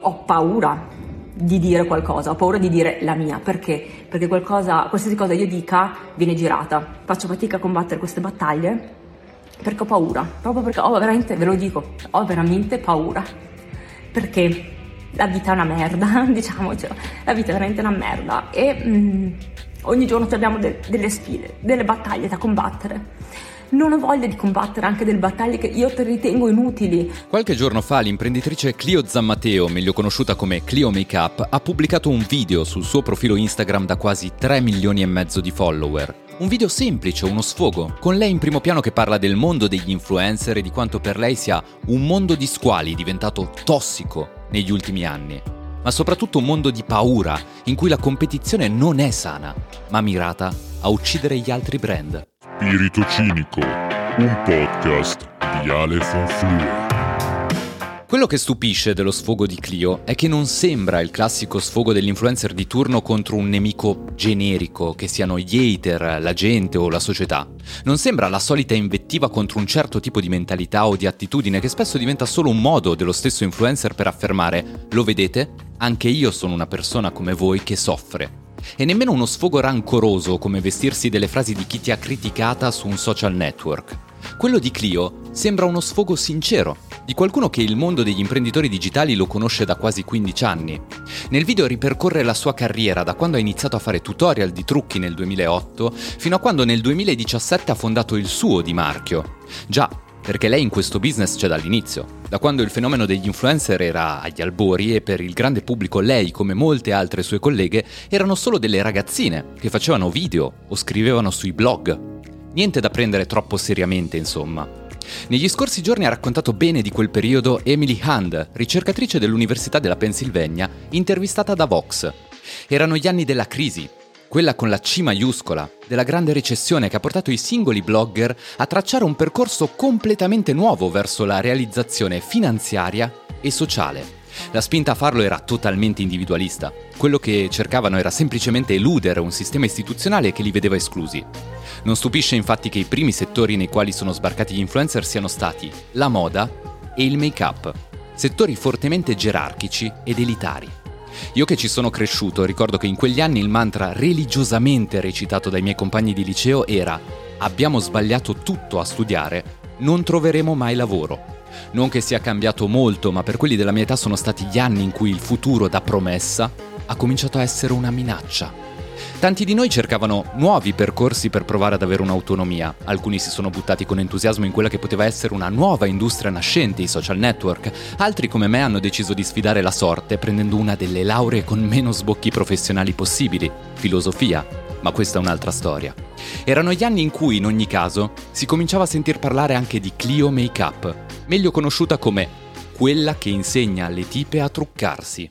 Ho paura di dire qualcosa, ho paura di dire la mia, perché? Perché qualcosa, qualsiasi cosa io dica viene girata. Faccio fatica a combattere queste battaglie perché ho paura, proprio perché ho veramente, ve lo dico, ho veramente paura. Perché la vita è una merda, diciamocelo, la vita è veramente una merda e mm, ogni giorno abbiamo de- delle sfide, delle battaglie da combattere non ho voglia di combattere anche delle battaglie che io ritengo inutili. Qualche giorno fa l'imprenditrice Clio Zammateo, meglio conosciuta come Clio Makeup, ha pubblicato un video sul suo profilo Instagram da quasi 3 milioni e mezzo di follower. Un video semplice, uno sfogo, con lei in primo piano che parla del mondo degli influencer e di quanto per lei sia un mondo di squali diventato tossico negli ultimi anni. Ma soprattutto un mondo di paura, in cui la competizione non è sana, ma mirata a uccidere gli altri brand. Spirito Cinico, un podcast di Ale Fonflue. Quello che stupisce dello sfogo di Clio è che non sembra il classico sfogo dell'influencer di turno contro un nemico generico, che siano gli hater, la gente o la società. Non sembra la solita invettiva contro un certo tipo di mentalità o di attitudine che spesso diventa solo un modo dello stesso influencer per affermare, lo vedete? Anche io sono una persona come voi che soffre e nemmeno uno sfogo rancoroso come vestirsi delle frasi di chi ti ha criticata su un social network. Quello di Clio sembra uno sfogo sincero, di qualcuno che il mondo degli imprenditori digitali lo conosce da quasi 15 anni. Nel video ripercorre la sua carriera da quando ha iniziato a fare tutorial di trucchi nel 2008 fino a quando nel 2017 ha fondato il suo di marchio. Già, perché lei in questo business c'è dall'inizio, da quando il fenomeno degli influencer era agli albori e per il grande pubblico lei, come molte altre sue colleghe, erano solo delle ragazzine che facevano video o scrivevano sui blog. Niente da prendere troppo seriamente, insomma. Negli scorsi giorni ha raccontato bene di quel periodo Emily Hand, ricercatrice dell'Università della Pennsylvania, intervistata da Vox. Erano gli anni della crisi, quella con la C maiuscola, della grande recessione che ha portato i singoli blogger a tracciare un percorso completamente nuovo verso la realizzazione finanziaria e sociale. La spinta a farlo era totalmente individualista. Quello che cercavano era semplicemente eludere un sistema istituzionale che li vedeva esclusi. Non stupisce infatti che i primi settori nei quali sono sbarcati gli influencer siano stati la moda e il make-up, settori fortemente gerarchici ed elitari. Io che ci sono cresciuto ricordo che in quegli anni il mantra religiosamente recitato dai miei compagni di liceo era abbiamo sbagliato tutto a studiare, non troveremo mai lavoro. Non che sia cambiato molto, ma per quelli della mia età sono stati gli anni in cui il futuro da promessa ha cominciato a essere una minaccia. Tanti di noi cercavano nuovi percorsi per provare ad avere un'autonomia. Alcuni si sono buttati con entusiasmo in quella che poteva essere una nuova industria nascente, i social network. Altri come me hanno deciso di sfidare la sorte prendendo una delle lauree con meno sbocchi professionali possibili, filosofia. Ma questa è un'altra storia. Erano gli anni in cui, in ogni caso, si cominciava a sentir parlare anche di Clio Makeup, meglio conosciuta come quella che insegna alle tipe a truccarsi.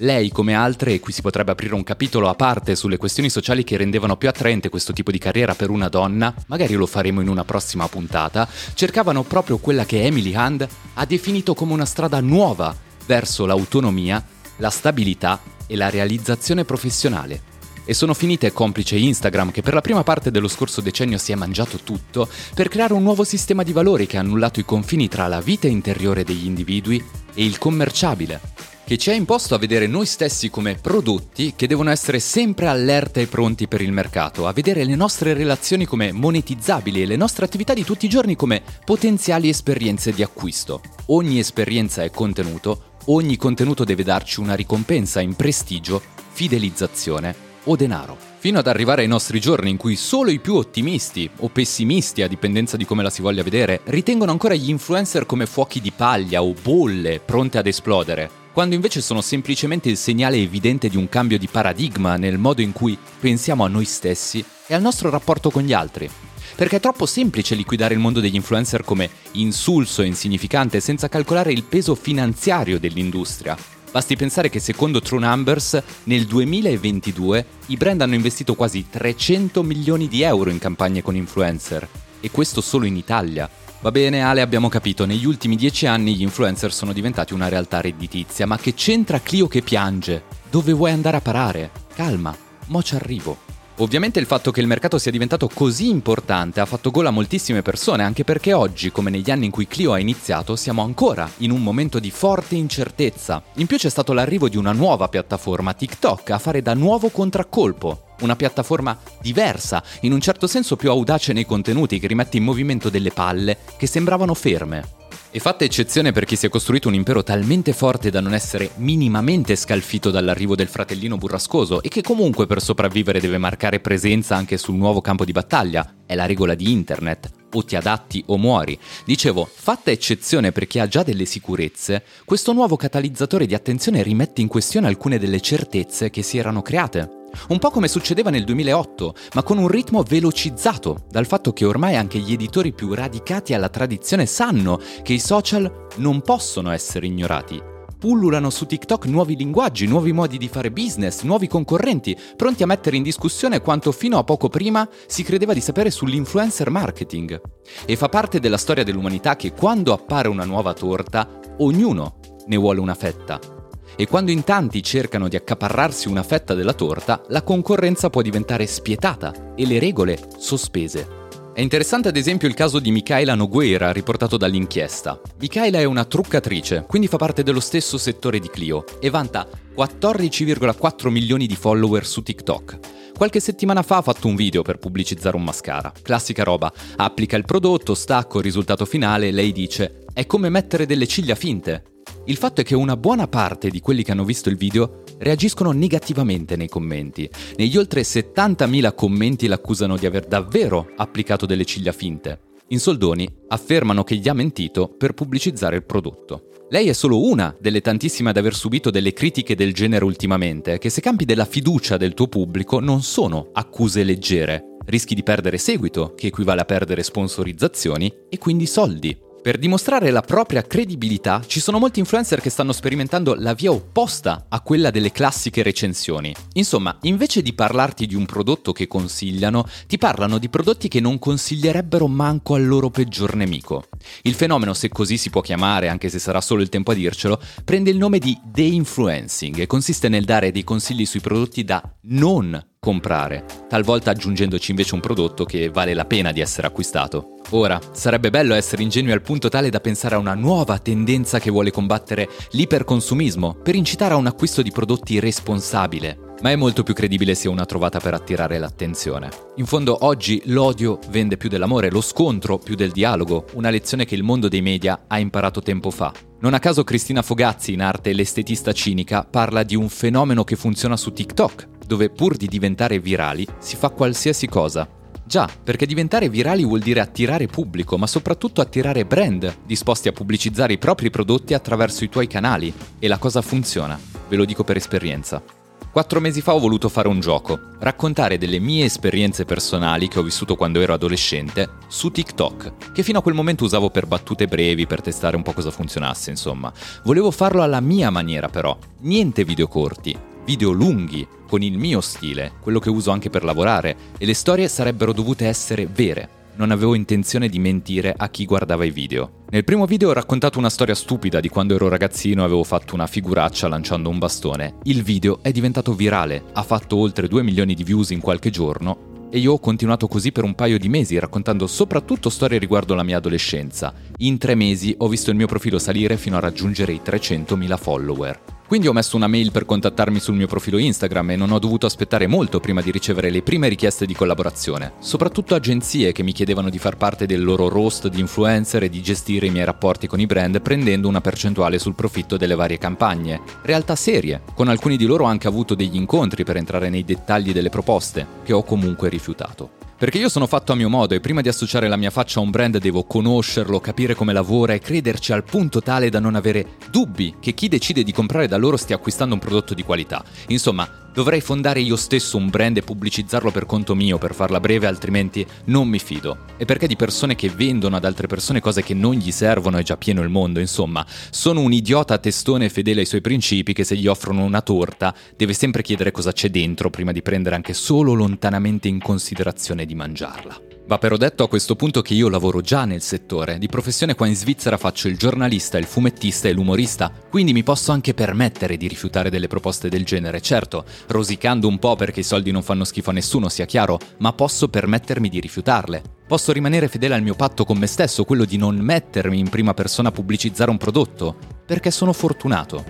Lei, come altre, e qui si potrebbe aprire un capitolo a parte sulle questioni sociali che rendevano più attraente questo tipo di carriera per una donna, magari lo faremo in una prossima puntata, cercavano proprio quella che Emily Hand ha definito come una strada nuova verso l'autonomia, la stabilità e la realizzazione professionale. E sono finite complice Instagram che per la prima parte dello scorso decennio si è mangiato tutto per creare un nuovo sistema di valori che ha annullato i confini tra la vita interiore degli individui e il commerciabile che ci ha imposto a vedere noi stessi come prodotti che devono essere sempre allerta e pronti per il mercato, a vedere le nostre relazioni come monetizzabili e le nostre attività di tutti i giorni come potenziali esperienze di acquisto. Ogni esperienza è contenuto, ogni contenuto deve darci una ricompensa in prestigio, fidelizzazione o denaro. Fino ad arrivare ai nostri giorni in cui solo i più ottimisti o pessimisti, a dipendenza di come la si voglia vedere, ritengono ancora gli influencer come fuochi di paglia o bolle pronte ad esplodere quando invece sono semplicemente il segnale evidente di un cambio di paradigma nel modo in cui pensiamo a noi stessi e al nostro rapporto con gli altri. Perché è troppo semplice liquidare il mondo degli influencer come insulso e insignificante senza calcolare il peso finanziario dell'industria. Basti pensare che secondo True Numbers nel 2022 i brand hanno investito quasi 300 milioni di euro in campagne con influencer, e questo solo in Italia, Va bene Ale, abbiamo capito, negli ultimi dieci anni gli influencer sono diventati una realtà redditizia, ma che c'entra Clio che piange? Dove vuoi andare a parare? Calma, mo ci arrivo. Ovviamente il fatto che il mercato sia diventato così importante ha fatto gola a moltissime persone, anche perché oggi, come negli anni in cui Clio ha iniziato, siamo ancora in un momento di forte incertezza. In più c'è stato l'arrivo di una nuova piattaforma, TikTok, a fare da nuovo contraccolpo. Una piattaforma diversa, in un certo senso più audace nei contenuti, che rimette in movimento delle palle che sembravano ferme. E fatta eccezione per chi si è costruito un impero talmente forte da non essere minimamente scalfito dall'arrivo del fratellino burrascoso e che comunque per sopravvivere deve marcare presenza anche sul nuovo campo di battaglia, è la regola di internet, o ti adatti o muori. Dicevo, fatta eccezione per chi ha già delle sicurezze, questo nuovo catalizzatore di attenzione rimette in questione alcune delle certezze che si erano create. Un po' come succedeva nel 2008, ma con un ritmo velocizzato, dal fatto che ormai anche gli editori più radicati alla tradizione sanno che i social non possono essere ignorati. Pullulano su TikTok nuovi linguaggi, nuovi modi di fare business, nuovi concorrenti, pronti a mettere in discussione quanto fino a poco prima si credeva di sapere sull'influencer marketing. E fa parte della storia dell'umanità che quando appare una nuova torta, ognuno ne vuole una fetta e quando in tanti cercano di accaparrarsi una fetta della torta, la concorrenza può diventare spietata e le regole sospese. È interessante ad esempio il caso di Michaela Noguera riportato dall'inchiesta. Michaela è una truccatrice, quindi fa parte dello stesso settore di Clio e vanta 14,4 milioni di follower su TikTok. Qualche settimana fa ha fatto un video per pubblicizzare un mascara. Classica roba, applica il prodotto, stacco risultato finale lei dice è come mettere delle ciglia finte. Il fatto è che una buona parte di quelli che hanno visto il video reagiscono negativamente nei commenti. Negli oltre 70.000 commenti l'accusano di aver davvero applicato delle ciglia finte. In soldoni affermano che gli ha mentito per pubblicizzare il prodotto. Lei è solo una delle tantissime ad aver subito delle critiche del genere ultimamente, che se campi della fiducia del tuo pubblico non sono accuse leggere. Rischi di perdere seguito, che equivale a perdere sponsorizzazioni e quindi soldi. Per dimostrare la propria credibilità ci sono molti influencer che stanno sperimentando la via opposta a quella delle classiche recensioni. Insomma, invece di parlarti di un prodotto che consigliano, ti parlano di prodotti che non consiglierebbero manco al loro peggior nemico. Il fenomeno, se così si può chiamare, anche se sarà solo il tempo a dircelo, prende il nome di de-influencing e consiste nel dare dei consigli sui prodotti da non comprare, talvolta aggiungendoci invece un prodotto che vale la pena di essere acquistato. Ora, sarebbe bello essere ingenui al punto tale da pensare a una nuova tendenza che vuole combattere l'iperconsumismo per incitare a un acquisto di prodotti responsabile, ma è molto più credibile se una trovata per attirare l'attenzione. In fondo oggi l'odio vende più dell'amore, lo scontro più del dialogo, una lezione che il mondo dei media ha imparato tempo fa. Non a caso Cristina Fogazzi, in arte l'estetista cinica, parla di un fenomeno che funziona su TikTok, dove pur di diventare virali si fa qualsiasi cosa. Già, perché diventare virali vuol dire attirare pubblico, ma soprattutto attirare brand disposti a pubblicizzare i propri prodotti attraverso i tuoi canali. E la cosa funziona, ve lo dico per esperienza. Quattro mesi fa ho voluto fare un gioco, raccontare delle mie esperienze personali che ho vissuto quando ero adolescente su TikTok, che fino a quel momento usavo per battute brevi, per testare un po' cosa funzionasse, insomma. Volevo farlo alla mia maniera però, niente video corti, video lunghi, con il mio stile, quello che uso anche per lavorare, e le storie sarebbero dovute essere vere, non avevo intenzione di mentire a chi guardava i video. Nel primo video ho raccontato una storia stupida di quando ero ragazzino e avevo fatto una figuraccia lanciando un bastone. Il video è diventato virale, ha fatto oltre 2 milioni di views in qualche giorno e io ho continuato così per un paio di mesi raccontando soprattutto storie riguardo la mia adolescenza. In tre mesi ho visto il mio profilo salire fino a raggiungere i 300.000 follower. Quindi ho messo una mail per contattarmi sul mio profilo Instagram e non ho dovuto aspettare molto prima di ricevere le prime richieste di collaborazione, soprattutto agenzie che mi chiedevano di far parte del loro roast di influencer e di gestire i miei rapporti con i brand prendendo una percentuale sul profitto delle varie campagne. Realtà serie, con alcuni di loro ho anche avuto degli incontri per entrare nei dettagli delle proposte, che ho comunque rifiutato. Perché io sono fatto a mio modo e prima di associare la mia faccia a un brand devo conoscerlo, capire come lavora e crederci al punto tale da non avere dubbi che chi decide di comprare da loro stia acquistando un prodotto di qualità. Insomma, Dovrei fondare io stesso un brand e pubblicizzarlo per conto mio, per farla breve, altrimenti non mi fido. E perché di persone che vendono ad altre persone cose che non gli servono è già pieno il mondo, insomma, sono un idiota testone fedele ai suoi principi che se gli offrono una torta deve sempre chiedere cosa c'è dentro prima di prendere anche solo lontanamente in considerazione di mangiarla. Va però detto a questo punto che io lavoro già nel settore, di professione qua in Svizzera faccio il giornalista, il fumettista e l'umorista, quindi mi posso anche permettere di rifiutare delle proposte del genere, certo, rosicando un po' perché i soldi non fanno schifo a nessuno, sia chiaro, ma posso permettermi di rifiutarle. Posso rimanere fedele al mio patto con me stesso, quello di non mettermi in prima persona a pubblicizzare un prodotto, perché sono fortunato.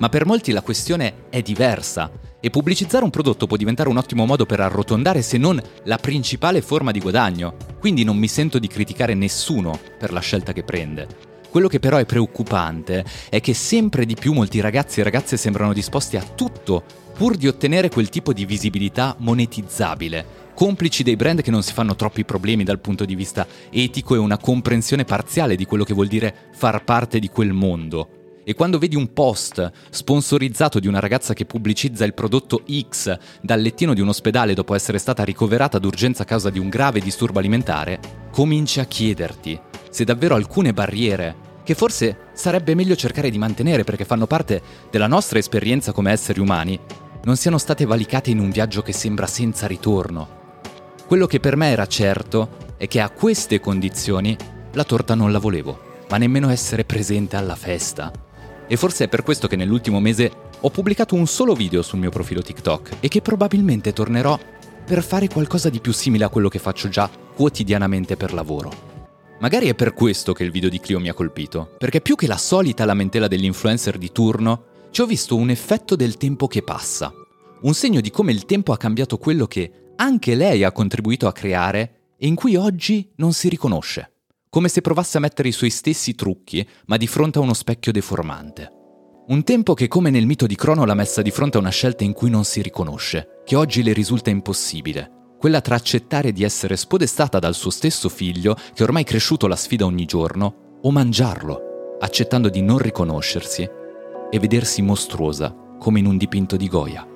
Ma per molti la questione è diversa. E pubblicizzare un prodotto può diventare un ottimo modo per arrotondare se non la principale forma di guadagno, quindi non mi sento di criticare nessuno per la scelta che prende. Quello che però è preoccupante è che sempre di più molti ragazzi e ragazze sembrano disposti a tutto pur di ottenere quel tipo di visibilità monetizzabile, complici dei brand che non si fanno troppi problemi dal punto di vista etico e una comprensione parziale di quello che vuol dire far parte di quel mondo. E quando vedi un post sponsorizzato di una ragazza che pubblicizza il prodotto X dal lettino di un ospedale dopo essere stata ricoverata d'urgenza a causa di un grave disturbo alimentare, cominci a chiederti se davvero alcune barriere che forse sarebbe meglio cercare di mantenere perché fanno parte della nostra esperienza come esseri umani, non siano state valicate in un viaggio che sembra senza ritorno. Quello che per me era certo è che a queste condizioni la torta non la volevo, ma nemmeno essere presente alla festa. E forse è per questo che nell'ultimo mese ho pubblicato un solo video sul mio profilo TikTok e che probabilmente tornerò per fare qualcosa di più simile a quello che faccio già quotidianamente per lavoro. Magari è per questo che il video di Clio mi ha colpito, perché più che la solita lamentela dell'influencer di turno, ci ho visto un effetto del tempo che passa, un segno di come il tempo ha cambiato quello che anche lei ha contribuito a creare e in cui oggi non si riconosce come se provasse a mettere i suoi stessi trucchi, ma di fronte a uno specchio deformante. Un tempo che come nel mito di Crono l'ha messa di fronte a una scelta in cui non si riconosce, che oggi le risulta impossibile, quella tra accettare di essere spodestata dal suo stesso figlio, che ormai cresciuto la sfida ogni giorno, o mangiarlo, accettando di non riconoscersi e vedersi mostruosa come in un dipinto di Goya.